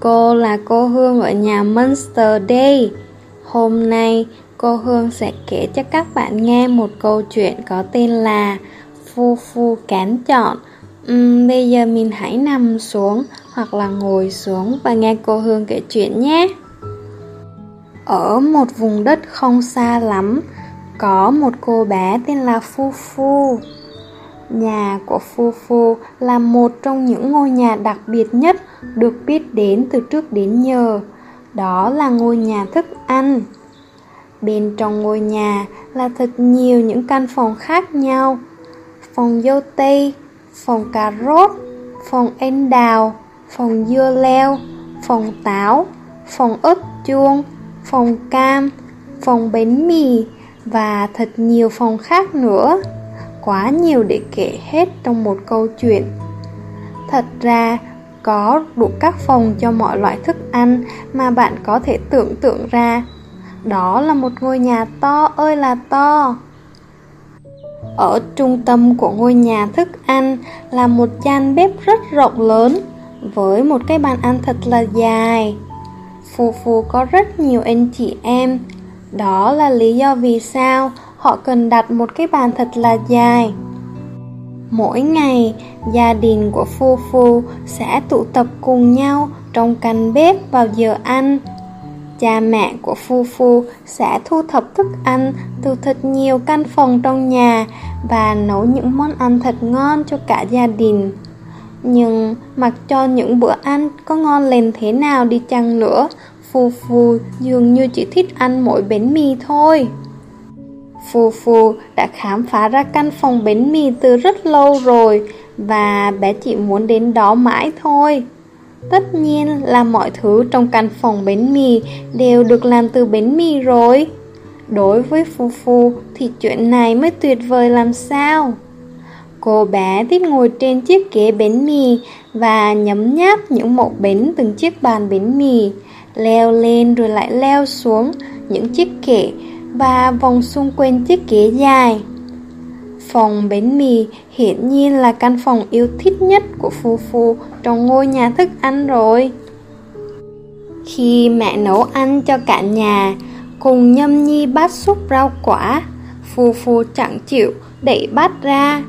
cô là cô Hương ở nhà Monster Day. Hôm nay cô Hương sẽ kể cho các bạn nghe một câu chuyện có tên là Phu Phu Cán Chọn. Uhm, bây giờ mình hãy nằm xuống hoặc là ngồi xuống và nghe cô Hương kể chuyện nhé. Ở một vùng đất không xa lắm, có một cô bé tên là Phu Phu. Nhà của Phu Phu là một trong những ngôi nhà đặc biệt nhất được biết đến từ trước đến giờ. Đó là ngôi nhà thức ăn. Bên trong ngôi nhà là thật nhiều những căn phòng khác nhau. Phòng dâu tây, phòng cà rốt, phòng en đào, phòng dưa leo, phòng táo, phòng ớt chuông, phòng cam, phòng bánh mì và thật nhiều phòng khác nữa quá nhiều để kể hết trong một câu chuyện. Thật ra, có đủ các phòng cho mọi loại thức ăn mà bạn có thể tưởng tượng ra. Đó là một ngôi nhà to ơi là to. Ở trung tâm của ngôi nhà thức ăn là một gian bếp rất rộng lớn với một cái bàn ăn thật là dài. Phù Phù có rất nhiều anh chị em. Đó là lý do vì sao họ cần đặt một cái bàn thật là dài. Mỗi ngày, gia đình của Phu Phu sẽ tụ tập cùng nhau trong căn bếp vào giờ ăn. Cha mẹ của Phu Phu sẽ thu thập thức ăn từ thật nhiều căn phòng trong nhà và nấu những món ăn thật ngon cho cả gia đình. Nhưng mặc cho những bữa ăn có ngon lên thế nào đi chăng nữa, Phu Phu dường như chỉ thích ăn mỗi bánh mì thôi. Phu Phu đã khám phá ra căn phòng bánh mì từ rất lâu rồi và bé chỉ muốn đến đó mãi thôi. Tất nhiên là mọi thứ trong căn phòng bánh mì đều được làm từ bánh mì rồi. Đối với Phu Phu thì chuyện này mới tuyệt vời làm sao. Cô bé thích ngồi trên chiếc ghế bánh mì và nhấm nháp những mẫu bánh từng chiếc bàn bánh mì, leo lên rồi lại leo xuống những chiếc kệ và vòng xung quanh chiếc ghế dài. Phòng bánh mì hiển nhiên là căn phòng yêu thích nhất của Phu Phu trong ngôi nhà thức ăn rồi. Khi mẹ nấu ăn cho cả nhà, cùng nhâm nhi bát súp rau quả, Phu Phu chẳng chịu đẩy bát ra,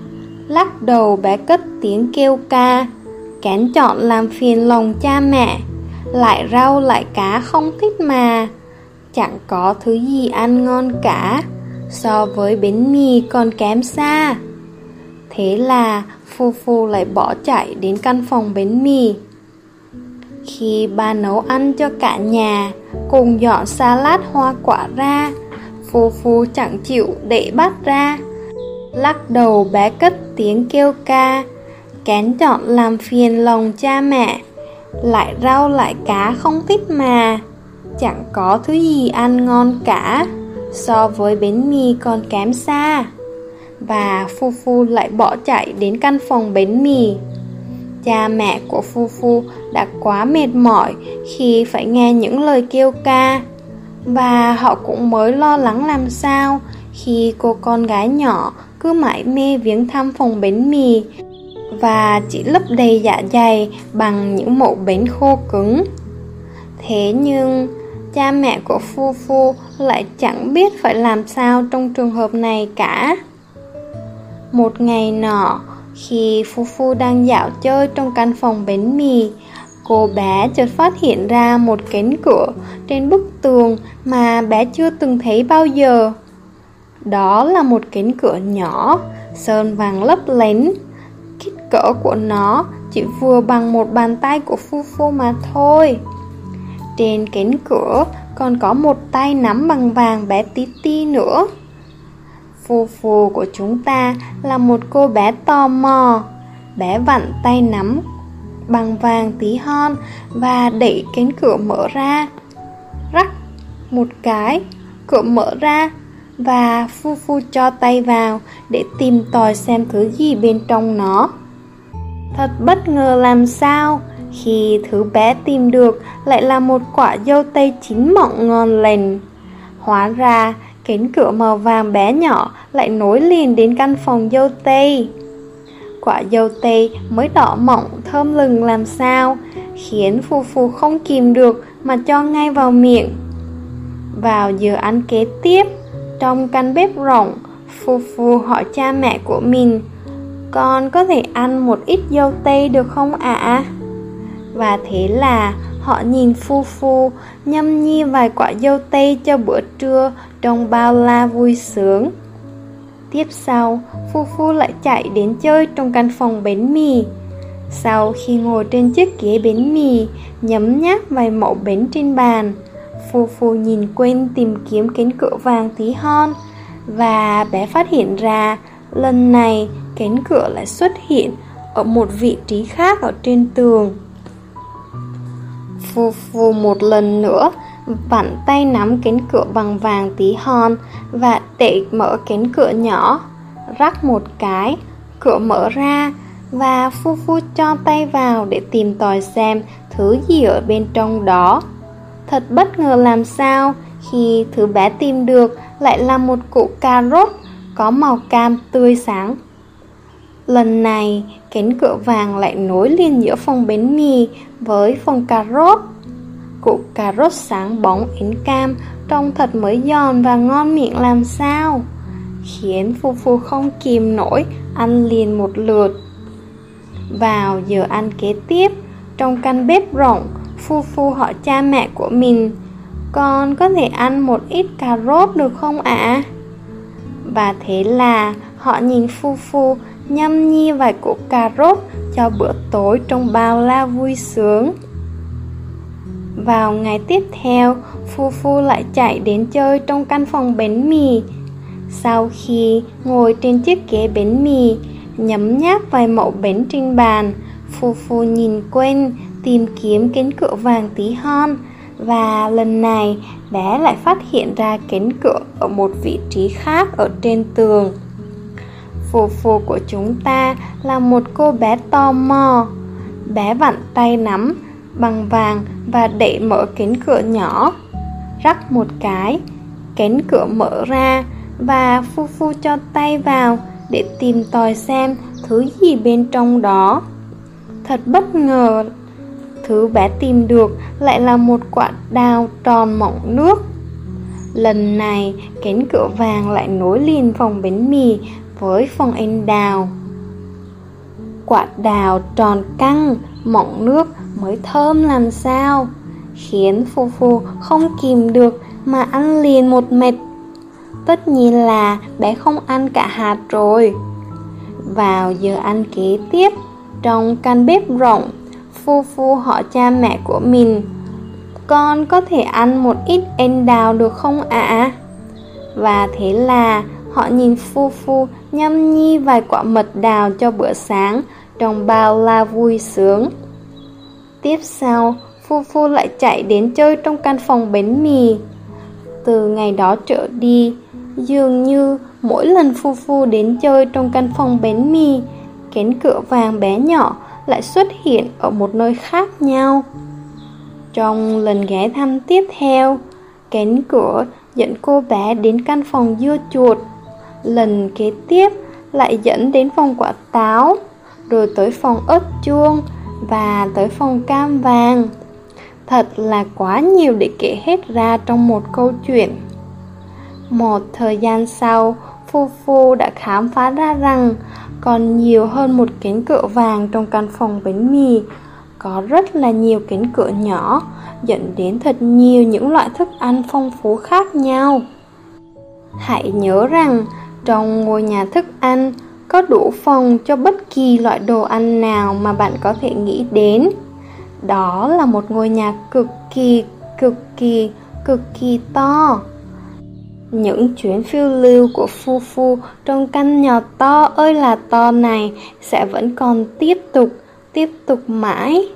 lắc đầu bé cất tiếng kêu ca, kén chọn làm phiền lòng cha mẹ, lại rau lại cá không thích mà. Chẳng có thứ gì ăn ngon cả, So với bánh mì còn kém xa. Thế là Phu Phu lại bỏ chạy đến căn phòng bánh mì. Khi ba nấu ăn cho cả nhà, Cùng dọn salad hoa quả ra, Phu Phu chẳng chịu để bắt ra. Lắc đầu bé cất tiếng kêu ca, Kén chọn làm phiền lòng cha mẹ. Lại rau lại cá không thích mà chẳng có thứ gì ăn ngon cả So với bánh mì còn kém xa. Và Phu Phu lại bỏ chạy đến căn phòng bánh mì. Cha mẹ của Phu Phu đã quá mệt mỏi khi phải nghe những lời kêu ca. Và họ cũng mới lo lắng làm sao khi cô con gái nhỏ cứ mãi mê viếng thăm phòng bánh mì và chỉ lấp đầy dạ dày bằng những mẫu bánh khô cứng. Thế nhưng cha mẹ của Phu Phu lại chẳng biết phải làm sao trong trường hợp này cả. Một ngày nọ, khi Phu Phu đang dạo chơi trong căn phòng bánh mì, cô bé chợt phát hiện ra một cánh cửa trên bức tường mà bé chưa từng thấy bao giờ. Đó là một cánh cửa nhỏ, sơn vàng lấp lánh. Kích cỡ của nó chỉ vừa bằng một bàn tay của Phu Phu mà thôi. Trên cánh cửa còn có một tay nắm bằng vàng bé tí ti nữa. Phù phù của chúng ta là một cô bé tò mò. Bé vặn tay nắm bằng vàng tí hon và đẩy cánh cửa mở ra. Rắc một cái, cửa mở ra và Phu Phu cho tay vào để tìm tòi xem thứ gì bên trong nó. Thật bất ngờ làm sao khi thứ bé tìm được lại là một quả dâu tây chín mọng ngon lành. Hóa ra, cánh cửa màu vàng bé nhỏ lại nối liền đến căn phòng dâu tây. Quả dâu tây mới đỏ mọng thơm lừng làm sao, khiến phù phù không kìm được mà cho ngay vào miệng. Vào giờ ăn kế tiếp, trong căn bếp rộng, phù phù hỏi cha mẹ của mình, con có thể ăn một ít dâu tây được không ạ? Và thế là họ nhìn Phu Phu nhâm nhi vài quả dâu tây cho bữa trưa trong bao la vui sướng. Tiếp sau, Phu Phu lại chạy đến chơi trong căn phòng bánh mì. Sau khi ngồi trên chiếc ghế bánh mì, nhấm nháp vài mẫu bánh trên bàn, Phu Phu nhìn quên tìm kiếm cánh cửa vàng tí hon và bé phát hiện ra lần này cánh cửa lại xuất hiện ở một vị trí khác ở trên tường. Phu Phu một lần nữa vặn tay nắm cánh cửa bằng vàng tí hon và tệ mở cánh cửa nhỏ, rắc một cái, cửa mở ra và Phu Phu cho tay vào để tìm tòi xem thứ gì ở bên trong đó. Thật bất ngờ làm sao khi thứ bé tìm được lại là một củ cà rốt có màu cam tươi sáng. Lần này, cánh cửa vàng lại nối liền giữa phòng bánh mì với phòng cà rốt. cụ cà rốt sáng bóng ấn cam trông thật mới giòn và ngon miệng làm sao Khiến Phu Phu không kìm nổi ăn liền một lượt Vào giờ ăn kế tiếp Trong căn bếp rộng Phu Phu hỏi cha mẹ của mình Con có thể ăn một ít cà rốt được không ạ? Và thế là họ nhìn Phu Phu nhâm nhi vài củ cà rốt cho bữa tối trong bao la vui sướng. Vào ngày tiếp theo, Phu Phu lại chạy đến chơi trong căn phòng bánh mì. Sau khi ngồi trên chiếc ghế bánh mì, nhấm nháp vài mẫu bánh trên bàn, Phu Phu nhìn quên tìm kiếm cánh cửa vàng tí hon và lần này bé lại phát hiện ra cánh cửa ở một vị trí khác ở trên tường. Phù phù của chúng ta là một cô bé tò mò. Bé vặn tay nắm bằng vàng và đẩy mở cánh cửa nhỏ. Rắc một cái, cánh cửa mở ra và Phu Phu cho tay vào để tìm tòi xem thứ gì bên trong đó. Thật bất ngờ, thứ bé tìm được lại là một quả đào tròn mỏng nước. Lần này, cánh cửa vàng lại nối liền phòng bánh mì với phần anh đào. Quả đào tròn căng, mọng nước mới thơm làm sao Khiến Phu Phu không kìm được mà ăn liền một mệt Tất nhiên là bé không ăn cả hạt rồi Vào giờ ăn kế tiếp Trong căn bếp rộng Phu Phu hỏi cha mẹ của mình Con có thể ăn một ít anh đào được không ạ? Và thế là họ nhìn Phu Phu nhâm nhi vài quả mật đào cho bữa sáng Trong bao la vui sướng Tiếp sau, Phu Phu lại chạy đến chơi trong căn phòng bánh mì. Từ ngày đó trở đi, dường như mỗi lần Phu Phu đến chơi trong căn phòng bánh mì, cánh cửa vàng bé nhỏ lại xuất hiện ở một nơi khác nhau. Trong lần ghé thăm tiếp theo, cánh cửa dẫn cô bé đến căn phòng dưa chuột. Lần kế tiếp lại dẫn đến phòng quả táo, rồi tới phòng ớt chuông, và tới phòng cam vàng. Thật là quá nhiều để kể hết ra trong một câu chuyện. Một thời gian sau, Phu Phu đã khám phá ra rằng còn nhiều hơn một cánh cửa vàng trong căn phòng bánh mì. Có rất là nhiều cánh cửa nhỏ, dẫn đến thật nhiều những loại thức ăn phong phú khác nhau. Hãy nhớ rằng, trong ngôi nhà thức ăn, có đủ phòng cho bất kỳ loại đồ ăn nào mà bạn có thể nghĩ đến. Đó là một ngôi nhà cực kỳ, cực kỳ, cực kỳ to. Những chuyến phiêu lưu của Phu Phu trong căn nhà to ơi là to này sẽ vẫn còn tiếp tục tiếp tục mãi